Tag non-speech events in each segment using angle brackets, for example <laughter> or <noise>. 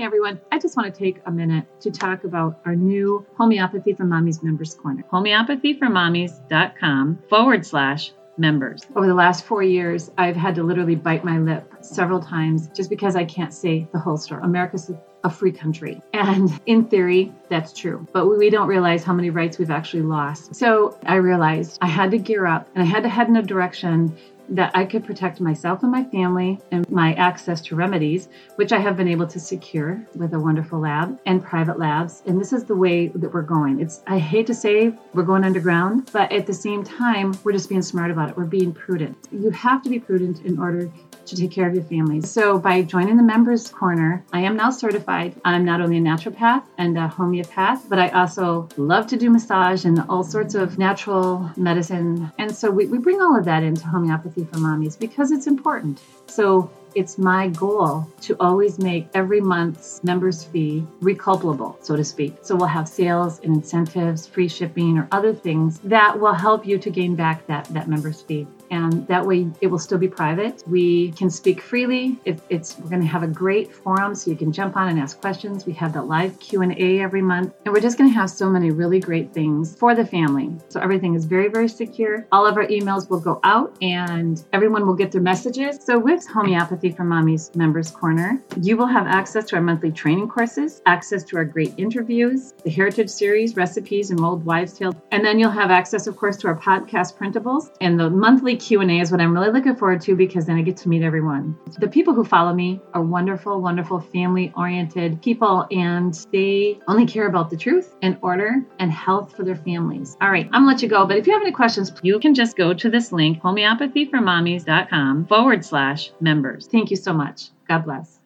Hey everyone, I just want to take a minute to talk about our new Homeopathy for Mommies Members Corner. Homeopathyformommies.com forward slash members. Over the last four years, I've had to literally bite my lip several times just because I can't say the whole story. America's a free country. And in theory, that's true. But we don't realize how many rights we've actually lost. So I realized I had to gear up and I had to head in a direction that I could protect myself and my family and my access to remedies, which I have been able to secure with a wonderful lab and private labs. And this is the way that we're going. It's I hate to say we're going underground, but at the same time, we're just being smart about it. We're being prudent. You have to be prudent in order to take care of your families. So by joining the members corner, I am now certified. I'm not only a naturopath and a homeopath, but I also love to do massage and all sorts of natural medicine. And so we, we bring all of that into homeopathy for mommies because it's important. So it's my goal to always make every month's members fee recalculable, so to speak. So we'll have sales and incentives, free shipping, or other things that will help you to gain back that, that members fee and that way it will still be private. We can speak freely. It, it's we're going to have a great forum so you can jump on and ask questions. We have the live Q and A every month, and we're just going to have so many really great things for the family. So everything is very very secure. All of our emails will go out, and everyone will get their messages. So with Homeopathy for Mommy's Members Corner, you will have access to our monthly training courses, access to our great interviews, the Heritage Series, recipes, and old wives' tales, and then you'll have access, of course, to our podcast printables and the monthly Q&A is what I'm really looking forward to because then I get to meet everyone. The people who follow me are wonderful, wonderful family-oriented people and they only care about the truth and order and health for their families. All right, I'm gonna let you go, but if you have any questions, you can just go to this link, homeopathyformommies.com forward slash members. Thank you so much. God bless.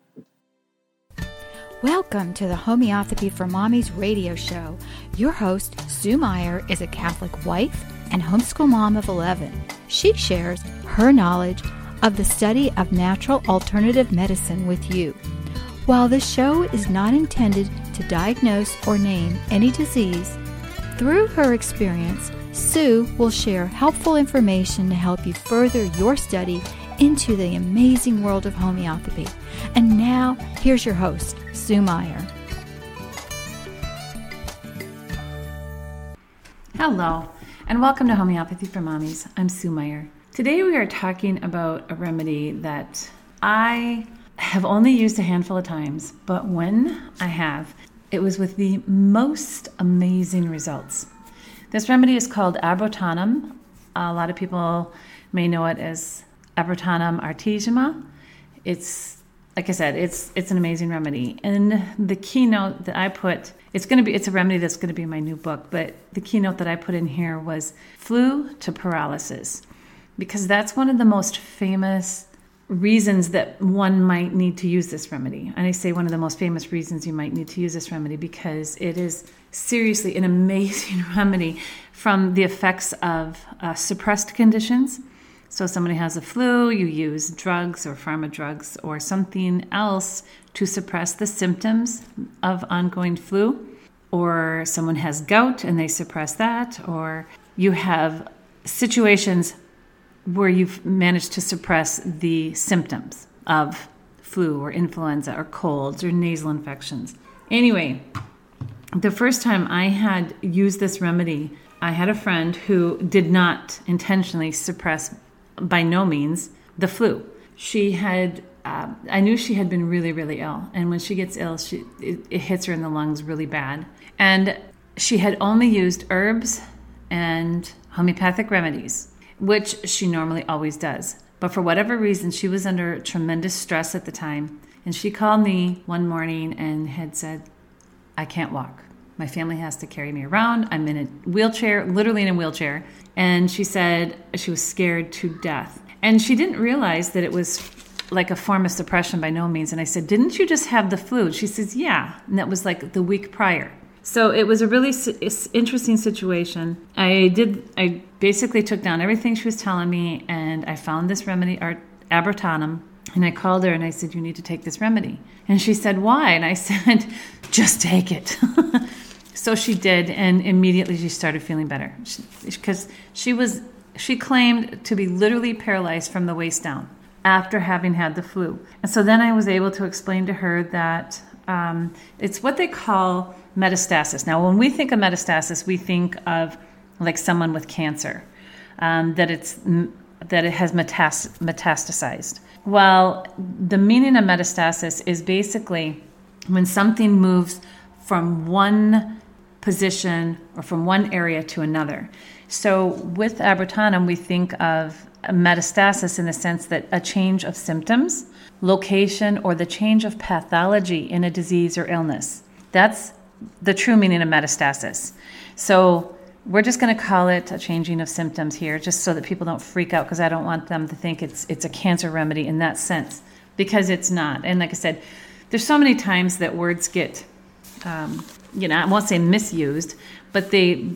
Welcome to the Homeopathy for Mommies radio show. Your host, Sue Meyer, is a Catholic wife and homeschool mom of 11. She shares her knowledge of the study of natural alternative medicine with you. While this show is not intended to diagnose or name any disease, through her experience, Sue will share helpful information to help you further your study into the amazing world of homeopathy. And now, here's your host, Sue Meyer. Hello and welcome to Homeopathy for Mommies. I'm Sue Meyer. Today we are talking about a remedy that I have only used a handful of times, but when I have, it was with the most amazing results. This remedy is called Abrotanum. A lot of people may know it as Abrotanum artemisia. It's like I said, it's it's an amazing remedy. And the keynote that I put it's going to be it's a remedy that's going to be my new book but the keynote that i put in here was flu to paralysis because that's one of the most famous reasons that one might need to use this remedy and i say one of the most famous reasons you might need to use this remedy because it is seriously an amazing <laughs> remedy from the effects of uh, suppressed conditions so, somebody has a flu, you use drugs or pharma drugs or something else to suppress the symptoms of ongoing flu. Or someone has gout and they suppress that. Or you have situations where you've managed to suppress the symptoms of flu or influenza or colds or nasal infections. Anyway, the first time I had used this remedy, I had a friend who did not intentionally suppress by no means the flu. She had, uh, I knew she had been really, really ill. And when she gets ill, she, it, it hits her in the lungs really bad. And she had only used herbs and homeopathic remedies, which she normally always does. But for whatever reason, she was under tremendous stress at the time. And she called me one morning and had said, I can't walk. My family has to carry me around. I'm in a wheelchair, literally in a wheelchair. And she said she was scared to death. And she didn't realize that it was like a form of suppression by no means. And I said, Didn't you just have the flu? She says, Yeah. And that was like the week prior. So it was a really interesting situation. I did, I basically took down everything she was telling me and I found this remedy, Art and I called her and I said, You need to take this remedy. And she said, Why? And I <laughs> said, Just take it. <laughs> so she did, and immediately she started feeling better because she, she was, she claimed to be literally paralyzed from the waist down after having had the flu. And so then I was able to explain to her that Um, it's what they call metastasis. Now, when we think of metastasis, we think of like someone with cancer, um, that it's that it has metast- metastasized. Well, the meaning of metastasis is basically when something moves from one position or from one area to another. So with abrotanum, we think of metastasis in the sense that a change of symptoms, location, or the change of pathology in a disease or illness. That's the true meaning of metastasis. So we're just going to call it a changing of symptoms here, just so that people don't freak out, because I don't want them to think it's it's a cancer remedy in that sense, because it's not. And like I said, there's so many times that words get, um, you know, I won't say misused, but they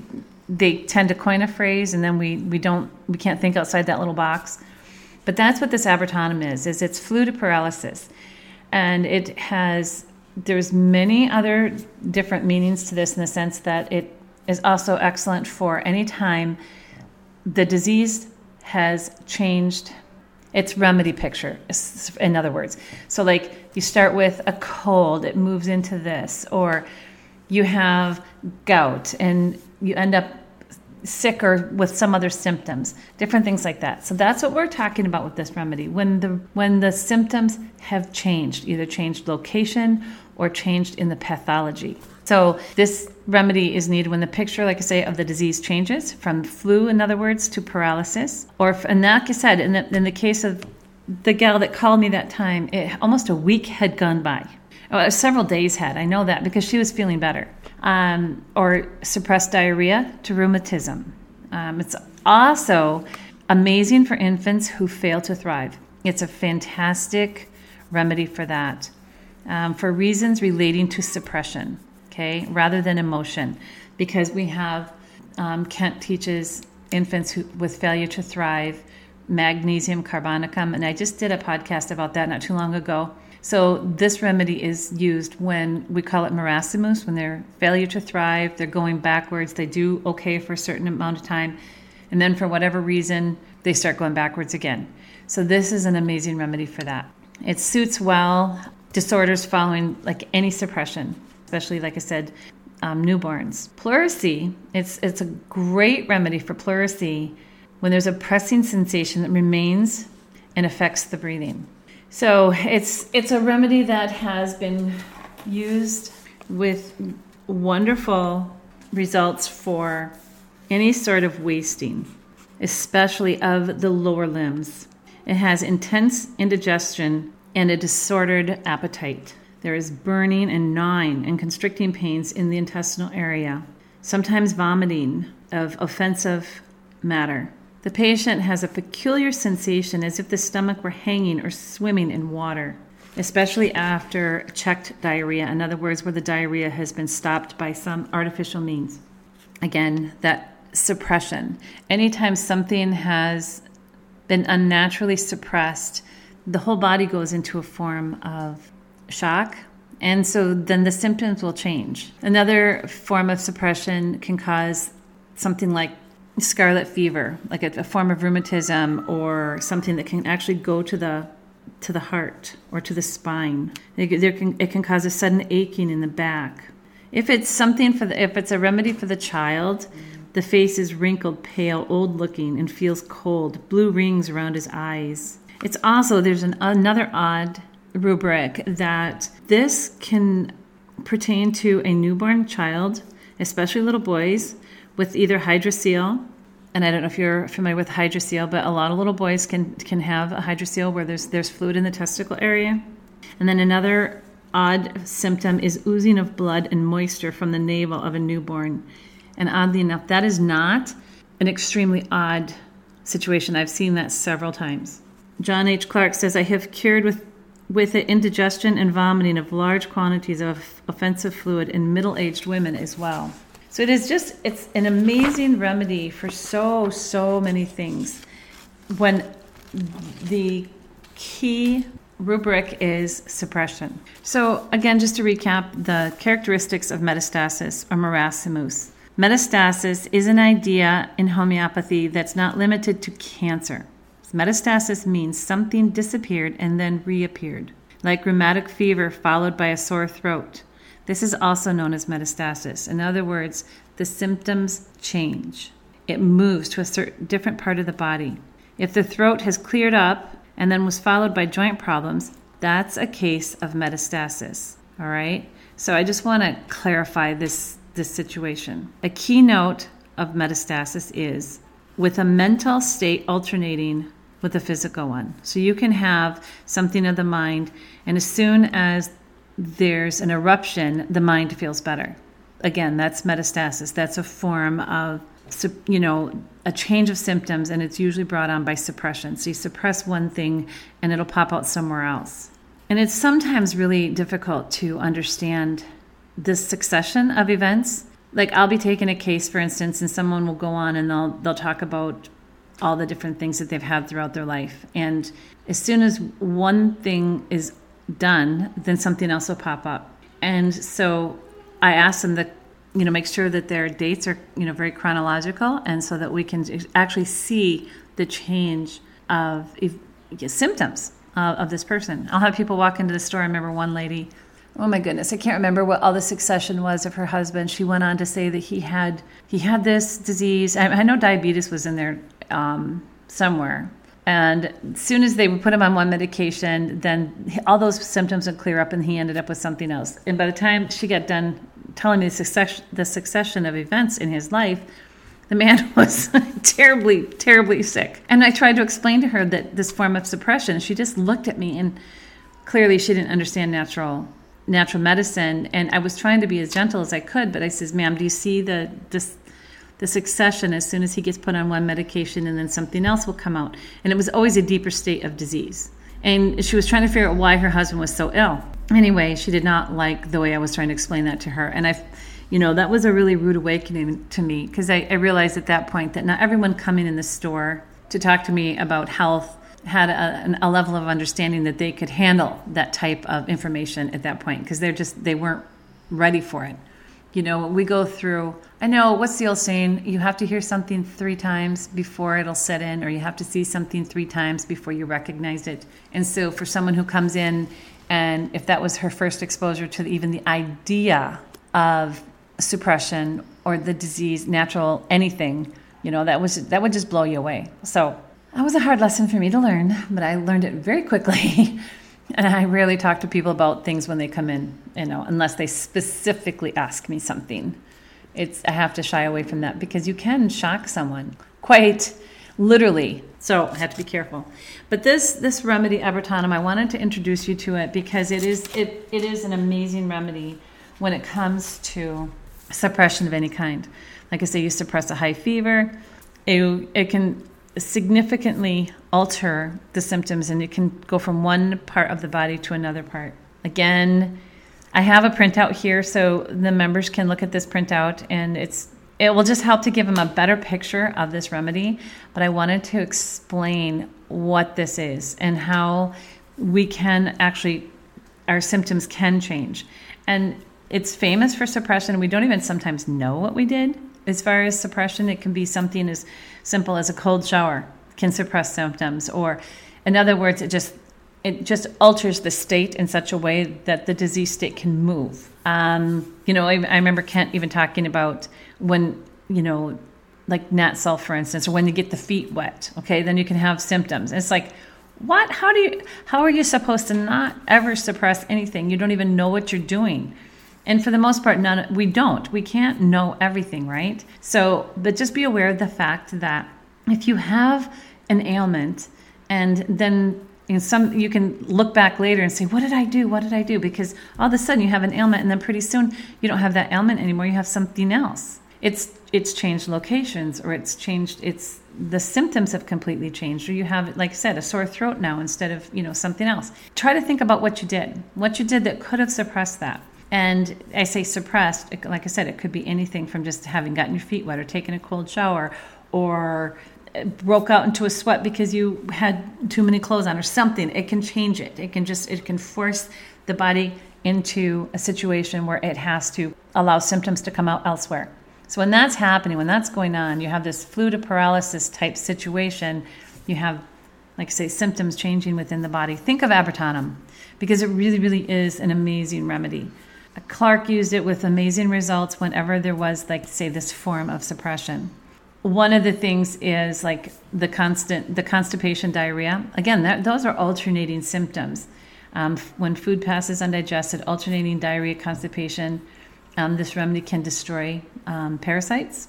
they tend to coin a phrase, and then we we don't we can't think outside that little box. But that's what this abrotanum is. Is it's fluid paralysis, and it has there's many other different meanings to this in the sense that it is also excellent for any time the disease has changed its remedy picture in other words so like you start with a cold it moves into this or you have gout and you end up sick or with some other symptoms different things like that so that's what we're talking about with this remedy when the when the symptoms have changed either changed location or changed in the pathology so this remedy is needed when the picture, like I say, of the disease changes from flu, in other words, to paralysis. Or, if, and like I said, in the, in the case of the gal that called me that time, it, almost a week had gone by. Oh, several days had. I know that because she was feeling better. Um, or suppressed diarrhea to rheumatism. Um, it's also amazing for infants who fail to thrive. It's a fantastic remedy for that. Um, for reasons relating to suppression okay, rather than emotion, because we have um, Kent teaches infants who, with failure to thrive magnesium carbonicum, and I just did a podcast about that not too long ago. So this remedy is used when we call it marasmus, when they're failure to thrive, they're going backwards, they do okay for a certain amount of time, and then for whatever reason they start going backwards again. So this is an amazing remedy for that. It suits well disorders following like any suppression especially like I said, um, newborns. Pleurisy, it's it's a great remedy for pleurisy when there's a pressing sensation that remains and affects the breathing. So it's it's a remedy that has been used with wonderful results for any sort of wasting, especially of the lower limbs. It has intense indigestion and a disordered appetite. There is burning and gnawing and constricting pains in the intestinal area, sometimes vomiting of offensive matter. The patient has a peculiar sensation as if the stomach were hanging or swimming in water, especially after checked diarrhea. In other words, where the diarrhea has been stopped by some artificial means. Again, that suppression. Anytime something has been unnaturally suppressed, the whole body goes into a form of shock. And so then the symptoms will change. Another form of suppression can cause something like scarlet fever, like a, a form of rheumatism or something that can actually go to the to the heart or to the spine. It, can, it can cause a sudden aching in the back. If it's something for the, if it's a remedy for the child, the face is wrinkled, pale, old looking, and feels cold. Blue rings around his eyes. It's also there's an, another odd rubric that this can pertain to a newborn child, especially little boys, with either hydrocele. And I don't know if you're familiar with hydrocele, but a lot of little boys can can have a hydrocele where there's there's fluid in the testicle area. And then another odd symptom is oozing of blood and moisture from the navel of a newborn. And oddly enough, that is not an extremely odd situation. I've seen that several times. John H. Clarke says, I have cured with with indigestion and vomiting of large quantities of offensive fluid in middle-aged women as well. So it is just it's an amazing remedy for so so many things. When the key rubric is suppression. So again just to recap the characteristics of metastasis or marasmus. Metastasis is an idea in homeopathy that's not limited to cancer. Metastasis means something disappeared and then reappeared. like rheumatic fever followed by a sore throat. This is also known as metastasis. In other words, the symptoms change. It moves to a certain different part of the body. If the throat has cleared up and then was followed by joint problems, that's a case of metastasis. All right? So I just want to clarify this this situation. A keynote of metastasis is with a mental state alternating with a physical one. So you can have something of the mind, and as soon as there's an eruption, the mind feels better. Again, that's metastasis. That's a form of, you know, a change of symptoms, and it's usually brought on by suppression. So you suppress one thing, and it'll pop out somewhere else. And it's sometimes really difficult to understand this succession of events. Like I'll be taking a case, for instance, and someone will go on and they'll they'll talk about all the different things that they've had throughout their life. And as soon as one thing is done, then something else will pop up. And so I ask them to, you know, make sure that their dates are, you know, very chronological and so that we can actually see the change of if, symptoms of this person. I'll have people walk into the store. I remember one lady, oh my goodness, I can't remember what all the succession was of her husband. She went on to say that he had he had this disease. I, I know diabetes was in there um, somewhere. And as soon as they would put him on one medication, then all those symptoms would clear up, and he ended up with something else. And by the time she got done telling me the succession, the succession of events in his life, the man <laughs> was terribly, terribly sick. And I tried to explain to her that this form of suppression, she just looked at me and clearly she didn't understand natural natural medicine and I was trying to be as gentle as I could, but I says, "Ma'am, do you see the this the succession as soon as he gets put on one medication and then something else will come out?" And it was always a deeper state of disease. And she was trying to figure out why her husband was so ill. Anyway, she did not like the way I was trying to explain that to her. And I you know, that was a really rude awakening to me because I, I, realized at that point that not everyone coming in the store to talk to me about health had a, a level of understanding that they could handle that type of information at that point because they're just they weren't ready for it. You know, we go through. I know what's the old saying? You have to hear something three times before it'll set in, or you have to see something three times before you recognize it. And so, for someone who comes in, and if that was her first exposure to even the idea of suppression or the disease, natural anything, you know, that was that would just blow you away. So that was a hard lesson for me to learn, but I learned it very quickly. <laughs> and I rarely talk to people about things when they come in, you know, unless they specifically ask me something. It's I have to shy away from that because you can shock someone quite literally. So I have to be careful. But this this remedy Abrotanum, I wanted to introduce you to it because it is it, it is an amazing remedy when it comes to suppression of any kind. Like I say, you suppress a high fever, it, it can significantly alter the symptoms and it can go from one part of the body to another part. Again, I have a printout here so the members can look at this printout and it's it will just help to give them a better picture of this remedy, but I wanted to explain what this is and how we can actually our symptoms can change. And it's famous for suppression. We don't even sometimes know what we did as far as suppression. It can be something as simple as a cold shower can suppress symptoms, or in other words, it just it just alters the state in such a way that the disease state can move. Um, you know, I, I remember Kent even talking about when you know, like Nat Sulph, for instance, or when you get the feet wet. Okay, then you can have symptoms. It's like what how do you how are you supposed to not ever suppress anything you don't even know what you're doing and for the most part, none we don't. We can't know everything, right? So, but just be aware of the fact that if you have an ailment and then in some you can look back later and say what did i do? What did i do? Because all of a sudden you have an ailment and then pretty soon you don't have that ailment anymore. You have something else. It's it's changed locations or it's changed it's the symptoms have completely changed. Or you have like i said a sore throat now instead of you know something else. Try to think about what you did what you did that could have suppressed that and I say suppressed, like I said, it could be anything from just having gotten your feet wet or taken a cold shower or uh, broke out into a sweat because you had too many clothes on or something. It can change it. It can just, it can force the body into a situation where it has to allow symptoms to come out elsewhere. So when that's happening, when that's going on, you have this flu to paralysis type situation. You have, like I say, symptoms changing within the body. Think of Abrotanum because it really, really is an amazing remedy. Clarke used it with amazing results whenever there was, like, say, this form of suppression. One of the things is like the constant, the constipation, diarrhea. Again, that, those are alternating symptoms. Um, when food passes undigested, alternating diarrhea, constipation, um, this remedy can destroy um, parasites.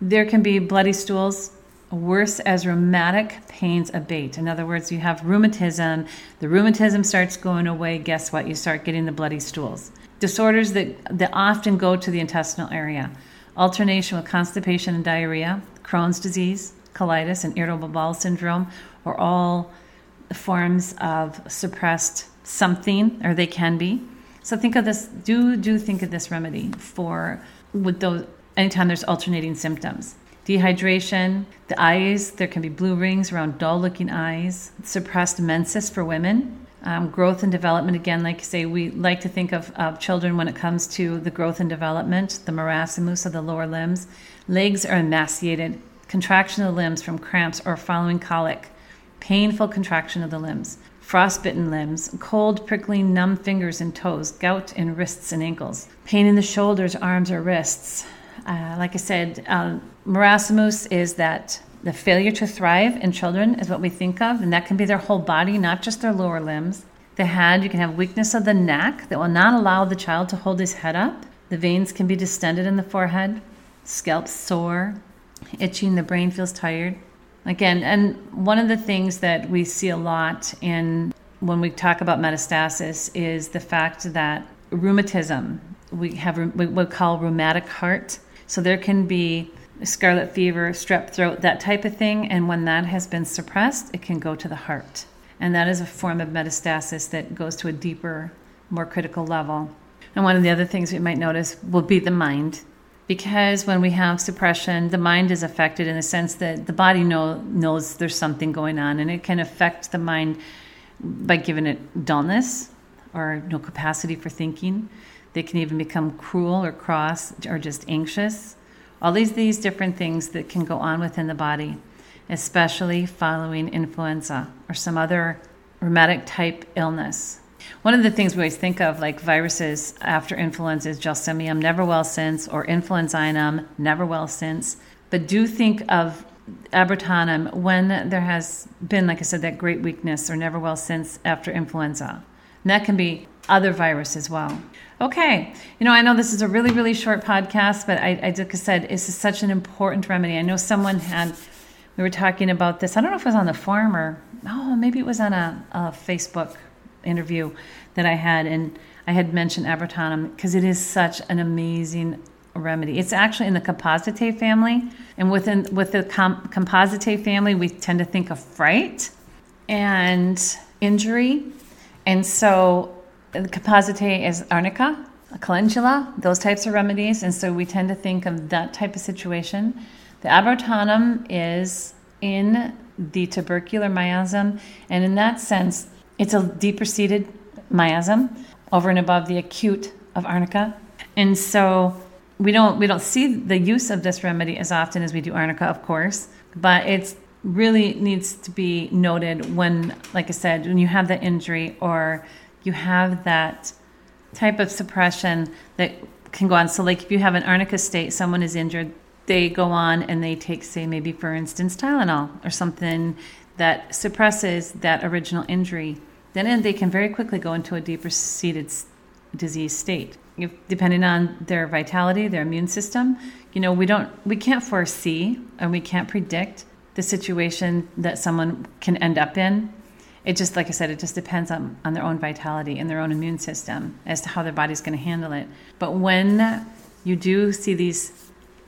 There can be bloody stools, worse as rheumatic pains abate. In other words, you have rheumatism, the rheumatism starts going away. Guess what? You start getting the bloody stools. Disorders that, that often go to the intestinal area. Alternation with constipation and diarrhea, Crohn's disease, colitis, and irritable bowel syndrome are all forms of suppressed something, or they can be. So think of this. Do do think of this remedy for with those anytime there's alternating symptoms. Dehydration, the eyes, there can be blue rings around dull looking eyes, suppressed menses for women, um, growth and development, again, like I say, we like to think of, of children when it comes to the growth and development, the marasmus of the lower limbs. Legs are emaciated, contraction of the limbs from cramps or following colic, painful contraction of the limbs, frostbitten limbs, cold, prickling, numb fingers and toes, gout in wrists and ankles, pain in the shoulders, arms, or wrists. Uh, like I said, uh, is that the failure to thrive in children is what we think of, and that can be their whole body, not just their lower limbs. The head, you can have weakness of the neck that will not allow the child to hold his head up. The veins can be distended in the forehead, scalp sore, itching, the brain feels tired. Again, and one of the things that we see a lot in when we talk about metastasis is the fact that rheumatism, we have what we call rheumatic heart. So there can be scarlet fever, strep throat, that type of thing. And when that has been suppressed, it can go to the heart. And that is a form of metastasis that goes to a deeper, more critical level. And one of the other things we might notice will be the mind. Because when we have suppression, the mind is affected in the sense that the body know, knows there's something going on, and it can affect the mind by giving it dullness or no capacity for thinking. They can even become cruel or cross or just anxious all these, these different things that can go on within the body, especially following influenza or some other rheumatic type illness. One of the things we always think of, like viruses after influenza, is Gelsemium, never well since, or influenzinum, never well since. But do think of abrotanum when there has been, like I said, that great weakness or never well since after influenza. And that can be other virus as well. Okay, you know, I know this is a really, really short podcast, but I, I like I said, this is such an important remedy. I know someone had, we were talking about this. I don't know if it was on the forum or, oh, maybe it was on a, a Facebook interview that I had, and I had mentioned abrotanum because it is such an amazing remedy. It's actually in the Compositae family, and within with the com- Compositae family, we tend to think of fright and injury, and so the Compositae is arnica, calendula, those types of remedies. And so we tend to think of that type of situation. The abrotanum is in the tubercular miasm. And in that sense, it's a deeper seated miasm over and above the acute of arnica. And so we don't we don't see the use of this remedy as often as we do arnica, of course, but it's really needs to be noted when, like I said, when you have the injury or you have that type of suppression that can go on. So, like if you have an arnica state, someone is injured, they go on and they take, say, maybe for instance, Tylenol or something that suppresses that original injury. Then they can very quickly go into a deeper seated disease state. If, depending on their vitality, their immune system, you know, we don't, we can't foresee and we can't predict the situation that someone can end up in it just like i said it just depends on, on their own vitality and their own immune system as to how their body's going to handle it. But when you do see these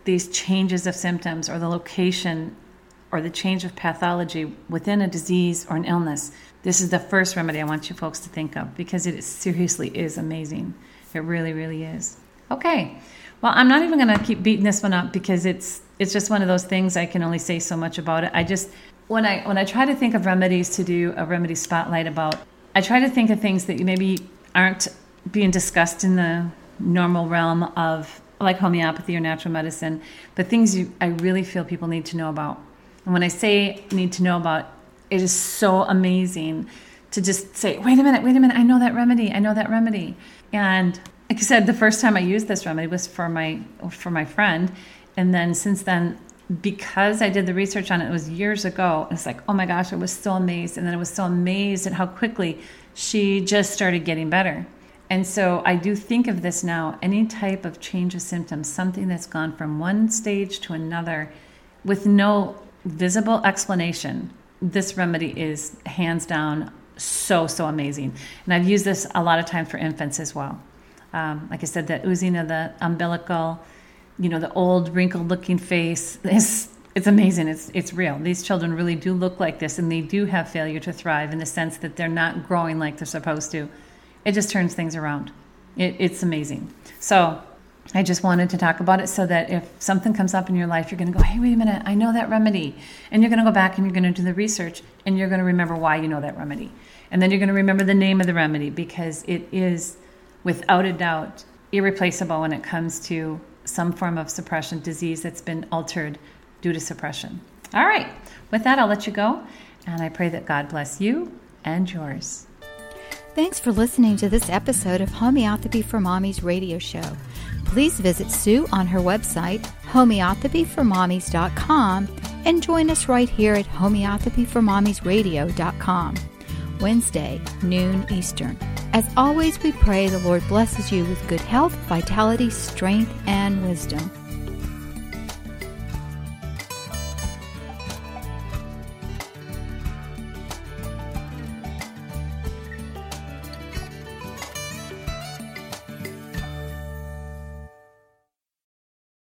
these changes of symptoms or the location or the change of pathology within a disease or an illness this is the first remedy i want you folks to think of because it seriously is amazing. It really really is. Okay. Well i'm not even going to keep beating this one up because it's it's just one of those things i can only say so much about it. I just when I when I try to think of remedies to do a remedy spotlight about, I try to think of things that maybe aren't being discussed in the normal realm of like homeopathy or natural medicine, but things you, I really feel people need to know about. And when I say need to know about, it is so amazing to just say, wait a minute, wait a minute, I know that remedy, I know that remedy. And like I said, the first time I used this remedy was for my for my friend, and then since then, because I did the research on it, it was years ago. It's like, oh my gosh, I was so amazed, and then I was so amazed at how quickly she just started getting better. And so I do think of this now any type of change of symptoms, something that's gone from one stage to another with no visible explanation. This remedy is hands down so, so amazing. And I've used this a lot of times for infants as well. Um, like I said, the oozing of the umbilical, you know, the old wrinkled looking face is it's amazing. It's it's real. These children really do look like this, and they do have failure to thrive in the sense that they're not growing like they're supposed to. It just turns things around. It, it's amazing. So I just wanted to talk about it so that if something comes up in your life, you're going to go, hey, wait a minute, I know that remedy. And you're going to go back and you're going to do the research and you're going to remember why you know that remedy. And then you're going to remember the name of the remedy because it is, without a doubt, irreplaceable when it comes to some form of suppression disease that's been altered due to suppression. All right, with that, I'll let you go. And I pray that God bless you and yours. Thanks for listening to this episode of Homeopathy for Mommies radio show. Please visit Sue on her website, homeopathyformommies.com, and join us right here at homeopathyformommiesradio.com. Wednesday, noon Eastern. As always, we pray the Lord blesses you with good health, vitality, strength, and wisdom.